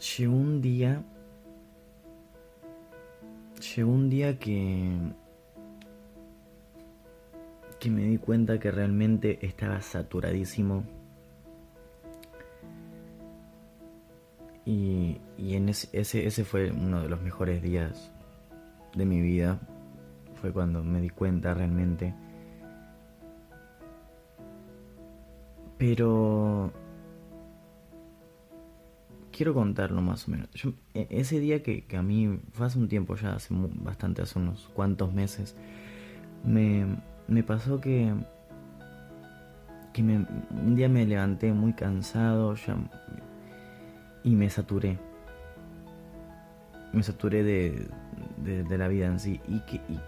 llegó un día, llegó un día que, que me di cuenta que realmente estaba saturadísimo. Y, y en ese, ese, ese fue uno de los mejores días de mi vida. Fue cuando me di cuenta realmente. Pero quiero contarlo más o menos. E, ese día que, a mí fue hace un tiempo ya, hace bastante, hace unos cuantos meses, me, pasó que, que me, un día me levanté muy cansado y me saturé. Me saturé de, de, la vida en sí y que y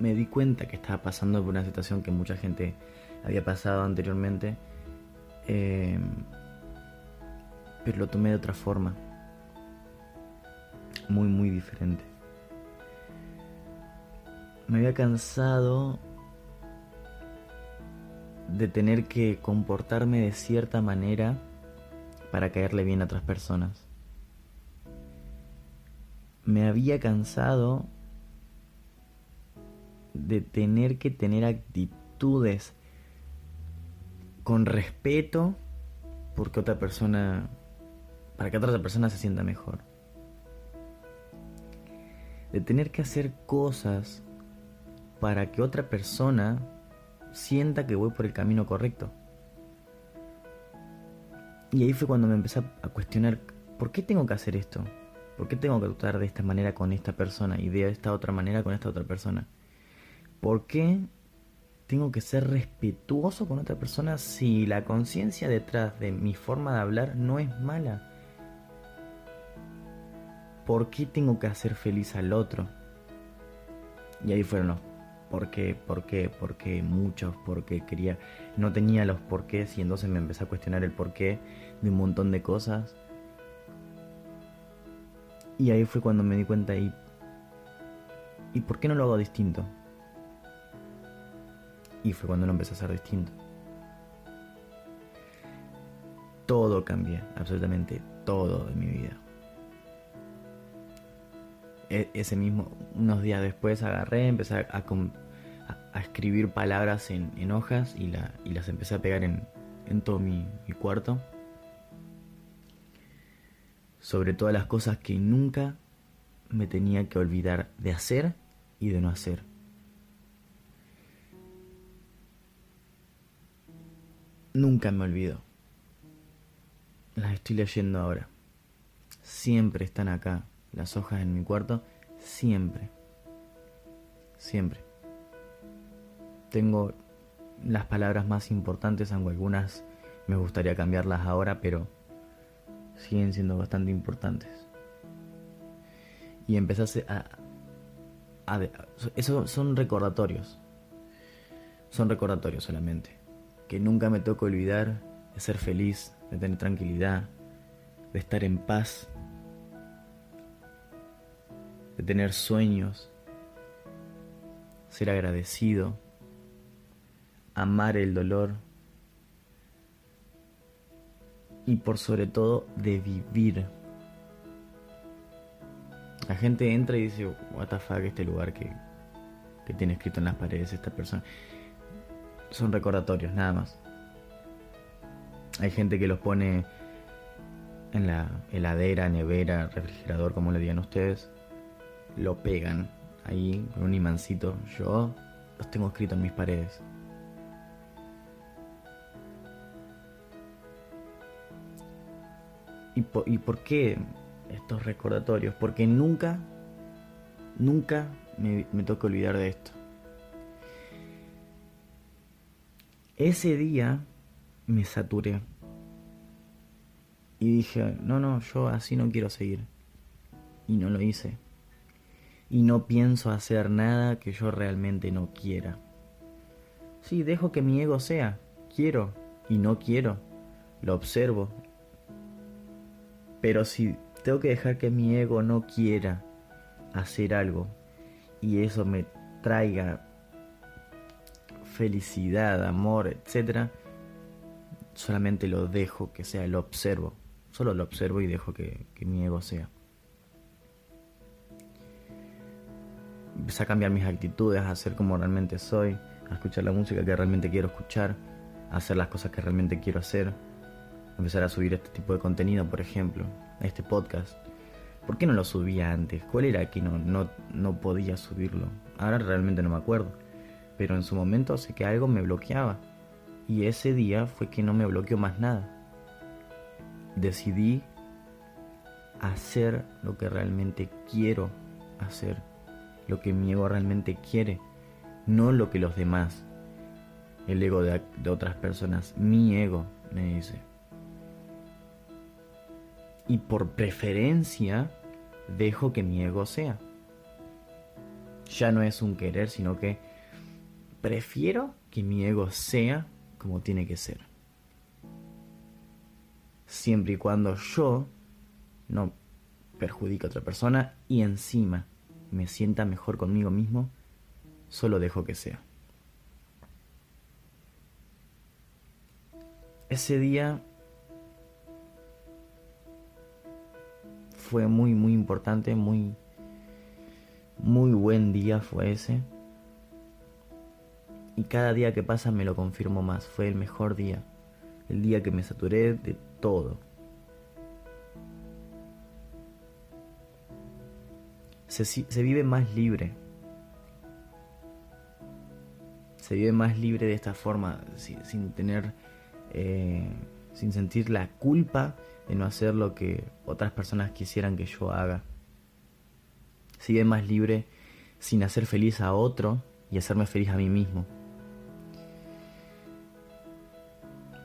me di cuenta que estaba pasando por una situación que mucha gente había pasado anteriormente. Eh, pero lo tomé de otra forma. Muy, muy diferente. Me había cansado de tener que comportarme de cierta manera para caerle bien a otras personas. Me había cansado de tener que tener actitudes con respeto porque otra persona para que otra persona se sienta mejor. De tener que hacer cosas para que otra persona sienta que voy por el camino correcto. Y ahí fue cuando me empecé a cuestionar, ¿por qué tengo que hacer esto? ¿Por qué tengo que actuar de esta manera con esta persona y de esta otra manera con esta otra persona? ¿Por qué tengo que ser respetuoso con otra persona si la conciencia detrás de mi forma de hablar no es mala? ¿Por qué tengo que hacer feliz al otro? Y ahí fueron los por qué, por qué, por qué, muchos, porque quería, no tenía los porqués y entonces me empecé a cuestionar el porqué de un montón de cosas. Y ahí fue cuando me di cuenta y, ¿y por qué no lo hago distinto? Y fue cuando lo empecé a hacer distinto. Todo cambié, absolutamente todo de mi vida. E, ese mismo, unos días después agarré, empecé a, escribir palabras en, hojas y, la, las empecé a pegar en, todo mi, mi cuarto. Sobre todas las cosas que nunca me tenía que olvidar de hacer y de no hacer. Nunca me olvido. Las estoy leyendo ahora. Siempre están acá las hojas en mi cuarto siempre. Siempre. Tengo las palabras más importantes, aunque algunas me gustaría cambiarlas ahora, pero siguen siendo bastante importantes. Y empezase a... a, eso son recordatorios. Son recordatorios solamente. Que nunca me toque olvidar de ser feliz, de tener tranquilidad, de estar en paz de tener sueños, ser agradecido, amar el dolor y por sobre todo de vivir. La gente entra y dice, what the fuck, este lugar que, que tiene escrito en las paredes esta persona. Son recordatorios, nada más. Hay gente que los pone en la heladera, nevera, refrigerador, como le digan ustedes lo pegan ahí con un imancito. Yo los tengo escritos en mis paredes. ¿Y por, ¿Y por qué estos recordatorios? Porque nunca, nunca me, me toca olvidar de esto. Ese día me saturé. Y dije, no, no, yo así no quiero seguir. Y no lo hice y no pienso hacer nada que yo realmente no quiera. Sí, dejo que mi ego sea, quiero y no quiero, lo observo. Pero si tengo que dejar que mi ego no quiera hacer algo y eso me traiga felicidad, amor, etc., solamente lo dejo que sea, lo observo, Solo lo observo y dejo que, que mi ego sea. Empecé a cambiar mis actitudes, a ser como realmente soy, a escuchar la música que realmente quiero escuchar, a hacer las cosas que realmente quiero hacer, empezar a subir este tipo de contenido, por ejemplo, este podcast. ¿Por qué no lo subía antes? ¿Cuál era que no, no, no podía subirlo? Ahora realmente no me acuerdo. Pero en su momento sé que algo me bloqueaba. Y ese día fue que no me bloqueó más nada. Decidí hacer lo que realmente quiero hacer. Lo que mi ego realmente quiere. No lo que los demás. El ego de, otras personas. Mi ego me dice y por preferencia dejo que mi ego sea. Ya no es un querer, sino que prefiero que mi ego sea como tiene que ser. Siempre y cuando yo no perjudique a otra persona y encima me sienta mejor conmigo mismo, solo dejo que sea. Ese día fue muy, muy importante, muy, muy buen día fue ese. Y cada día que pasa me lo confirmo más, fue el mejor día. El día que me saturé de todo. Se, se vive más libre. Se vive más libre de esta forma, sin, tener, eh, sin sentir la culpa de no hacer lo que otras personas quisieran que yo haga. Sigue más libre sin hacer feliz a otro y hacerme feliz a mí mismo.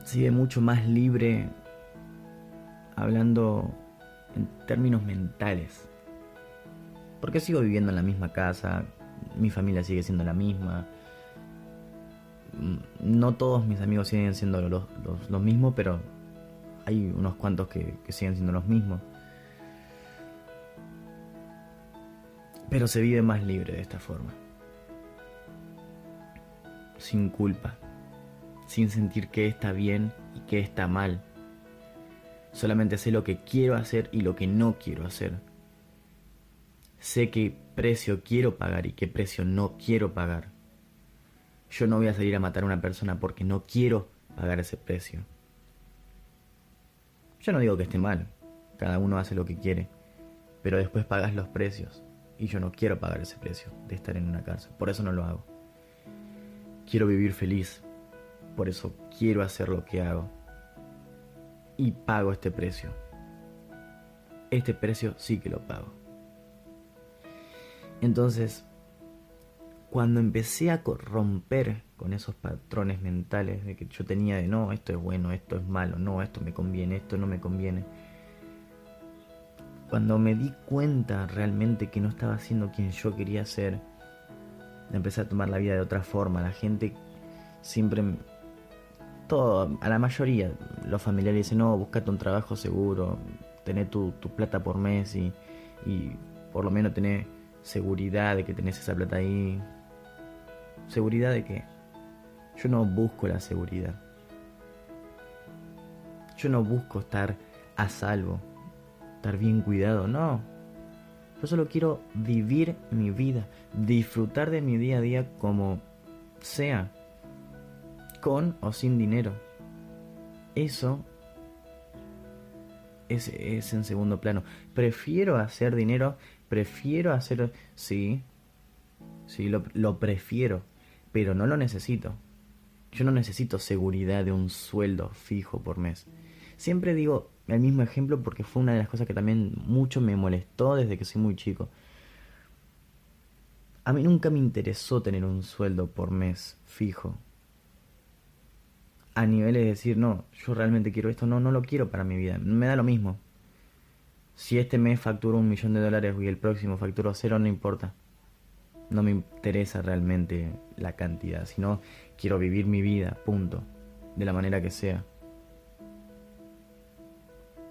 Sigue mucho más libre hablando en términos mentales. Porque sigo viviendo en la misma casa, mi familia sigue siendo la misma. No todos mis amigos siguen siendo los, mismos, pero hay unos cuantos que, siguen siendo los mismos. Pero se vive más libre de esta forma. Sin culpa. Sin sentir que está bien y que está mal. Solamente sé lo que quiero hacer y lo que no quiero hacer. Sé qué precio quiero pagar y qué precio no quiero pagar. Yo no voy a salir a matar a una persona porque no quiero pagar ese precio. Yo no digo que esté mal, cada uno hace lo que quiere, pero después pagas los precios y yo no quiero pagar ese precio de estar en una cárcel, por eso no lo hago. Quiero vivir feliz, por eso quiero hacer lo que hago y pago este precio. Este precio sí que lo pago. Entonces, cuando empecé a romper con esos patrones mentales de que yo tenía de no, esto es bueno, esto es malo, no, esto me conviene, esto no me conviene. Cuando me di cuenta realmente que no estaba siendo quien yo quería ser, empecé a tomar la vida de otra forma. La gente siempre, todo, a la mayoría, los familiares dicen, no, buscate un trabajo seguro, tener tu, tu plata por mes y, y por lo menos tener seguridad de que tenés esa plata ahí. ¿Seguridad de qué? Yo no busco la seguridad. Yo no busco estar a salvo, estar bien cuidado, no. Yo solo quiero vivir mi vida, disfrutar de mi día a día como sea, con o sin dinero. Eso es, es en segundo plano. Prefiero hacer dinero, prefiero hacer... Sí, sí, lo, prefiero, pero no lo necesito. Yo no necesito seguridad de un sueldo fijo por mes. Siempre digo el mismo ejemplo porque fue una de las cosas que también mucho me molestó desde que soy muy chico. A mí nunca me interesó tener un sueldo por mes fijo. A nivel de decir, no, yo realmente quiero esto, no, no lo quiero para mi vida. Me da lo mismo. Si este mes facturo un millón de dólares y el próximo facturo cero, no importa. No me interesa realmente la cantidad, sino quiero vivir mi vida, punto, de la manera que sea.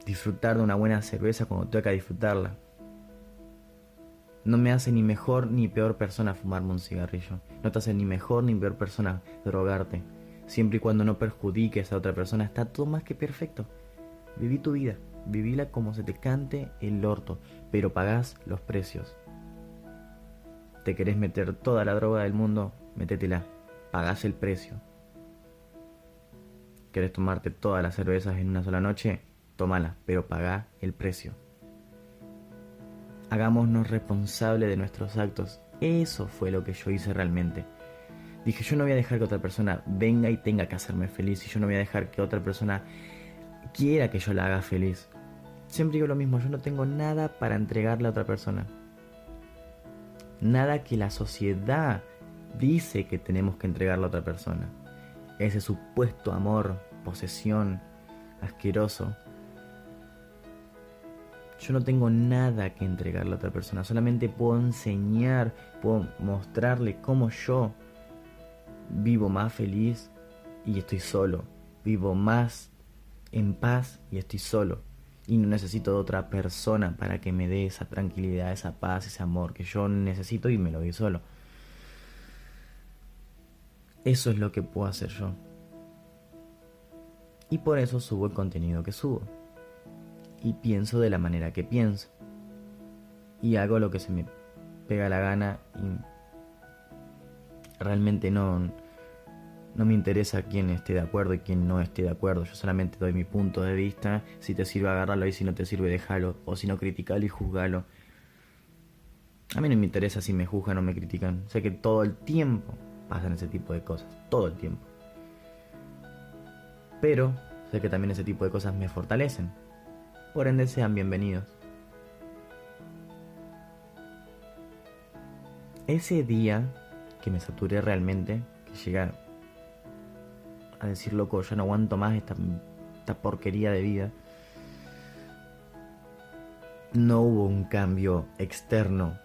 Disfrutar de una buena cerveza cuando toca disfrutarla. No me hace ni mejor ni peor persona fumarme un cigarrillo. No te hace ni mejor ni peor persona drogarte. Siempre y cuando no perjudiques a otra persona, está todo más que perfecto. Viví tu vida. Vivila como se te cante el orto, pero pagás los precios. ¿Te querés meter toda la droga del mundo? Métetela, pagás el precio. ¿Querés tomarte todas las cervezas en una sola noche? Tómala, pero pagá el precio. Hagámonos responsables de nuestros actos. Eso fue lo que yo hice realmente. Dije, yo no voy a dejar que otra persona venga y tenga que hacerme feliz. Y yo no voy a dejar que otra persona quiera que yo la haga feliz. Siempre digo lo mismo, yo no tengo nada para entregarle a otra persona. Nada que la sociedad dice que tenemos que entregarle a otra persona. Ese supuesto amor, posesión, asqueroso. Yo no tengo nada que entregarle a otra persona, solamente puedo enseñar, puedo mostrarle cómo yo vivo más feliz y estoy solo, vivo más en paz y estoy solo. Y no necesito de otra persona para que me dé esa tranquilidad, esa paz, ese amor que yo necesito y me lo doy solo. Eso es lo que puedo hacer yo. Y por eso subo el contenido que subo. Y pienso de la manera que pienso. Y hago lo que se me pega la gana y realmente no, no me interesa quién esté de acuerdo y quién no esté de acuerdo. Yo solamente doy mi punto de vista. Si te sirve, agarrarlo y si no te sirve, déjalo. O si no, criticalo y juzgalo. A mí no me interesa si me juzgan o me critican. Sé que todo el tiempo pasan ese tipo de cosas. Todo el tiempo. Pero sé que también ese tipo de cosas me fortalecen. Por ende, sean bienvenidos. Ese día que me saturé realmente, que llega a decir, loco, yo no aguanto más esta, esta porquería de vida. No hubo un cambio externo,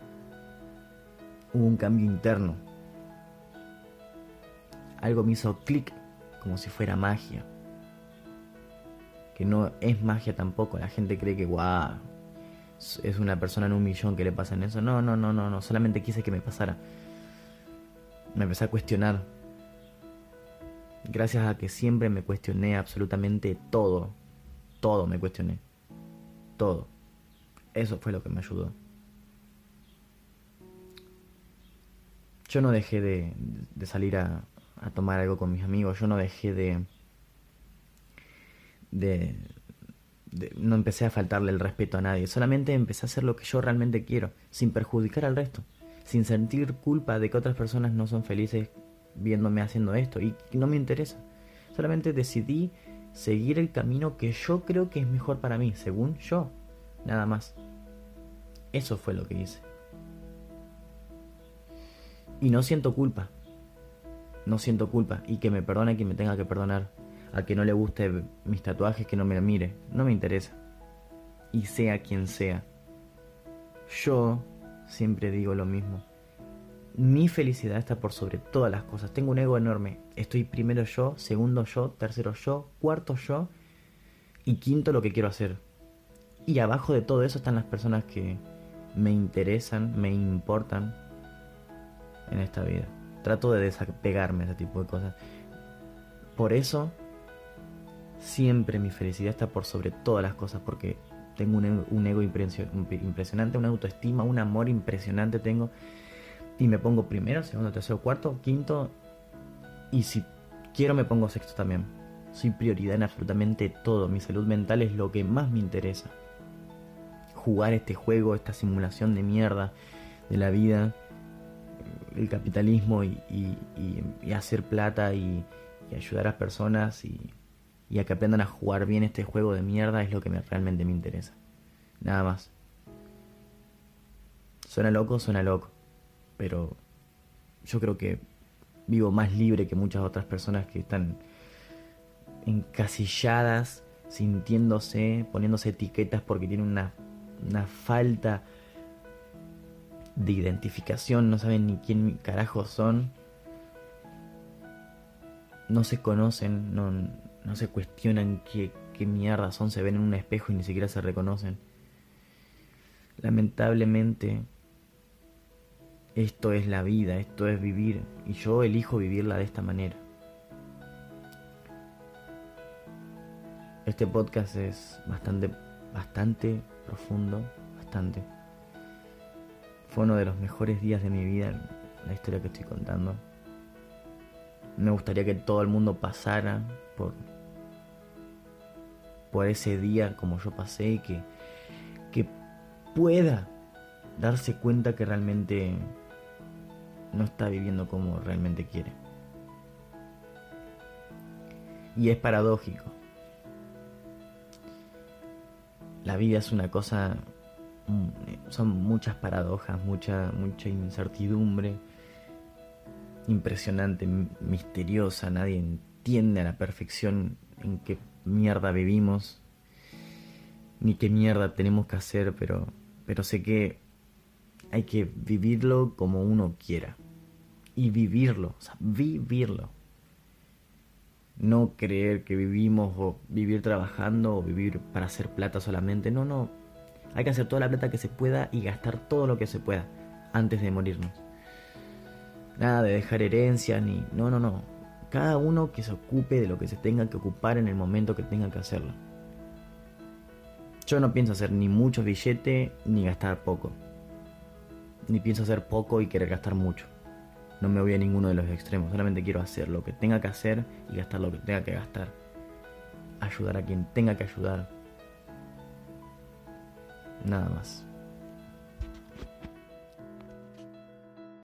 hubo un cambio interno. Algo me hizo clic, como si fuera magia. Que no es magia tampoco. La gente cree que, guau, es una persona en un millón que le pasa en eso. No, no, no, no, no. Solamente quise que me pasara. Me empecé a cuestionar Gracias a que siempre me cuestioné absolutamente todo. Todo me cuestioné. Todo. Eso fue lo que me ayudó. Yo no dejé de, salir a, tomar algo con mis amigos. Yo no dejé de, de, de, No empecé a faltarle el respeto a nadie. Solamente empecé a hacer lo que yo realmente quiero. Sin perjudicar al resto. Sin sentir culpa de que otras personas no son felices viéndome haciendo esto y no me interesa. Solamente decidí seguir el camino que yo creo que es mejor para mí, según yo. Nada más. Eso fue lo que hice. Y no siento culpa. No siento culpa. Y que me perdone quien me tenga que perdonar. A que no le guste mis tatuajes, que no me mire. No me interesa. Y sea quien sea. Yo siempre digo lo mismo mi felicidad está por sobre todas las cosas. Tengo un ego enorme. Estoy primero yo, segundo yo, tercero yo, cuarto yo y quinto lo que quiero hacer. Y abajo de todo eso están las personas que me interesan, me importan en esta vida. Trato de desapegarme de ese tipo de cosas. Por eso siempre mi felicidad está por sobre todas las cosas porque tengo un, un ego impresionante, una autoestima, un amor impresionante tengo y me pongo primero, segundo, tercero, cuarto, quinto y si quiero me pongo sexto también. Soy prioridad en absolutamente todo. Mi salud mental es lo que más me interesa. Jugar este juego, esta simulación de mierda de la vida, el capitalismo y, hacer plata y, ayudar a personas y, a que aprendan a jugar bien este juego de mierda es lo que me, realmente me interesa. Nada más. Suena loco, suena loco pero yo creo que vivo más libre que muchas otras personas que están encasilladas, sintiéndose, poniéndose etiquetas porque tienen una, una falta de identificación, no saben ni quién carajo son, no se conocen, no, no se cuestionan qué, qué mierda son, se ven en un espejo y ni siquiera se reconocen. Lamentablemente, esto es la vida, esto es vivir, y yo elijo vivirla de esta manera. Este podcast es bastante bastante profundo, bastante. Fue uno de los mejores días de mi vida, la historia que estoy contando. Me gustaría que todo el mundo pasara por, por ese día como yo pasé y que, que pueda darse cuenta que realmente no está viviendo como realmente quiere. Y es paradójico. La vida es una cosa, mm, son muchas paradojas, mucha, mucha incertidumbre, impresionante, misteriosa, nadie entiende a la perfección en qué mierda vivimos, ni qué mierda tenemos que hacer, pero, pero sé que hay que vivirlo como uno quiera. Y vivirlo, o sea, vivirlo. No creer que vivimos o vivir trabajando o vivir para hacer plata solamente. No, no. Hay que hacer toda la plata que se pueda y gastar todo lo que se pueda antes de morirnos. Nada de dejar herencia ni... No, no, no. Cada uno que se ocupe de lo que se tenga que ocupar en el momento que tenga que hacerlo. Yo no pienso hacer ni mucho billete ni gastar poco ni pienso hacer poco y querer gastar mucho. No me voy a ninguno de los extremos, solamente quiero hacer lo que tenga que hacer y gastar lo que tenga que gastar. Ayudar a quien tenga que ayudar. Nada más.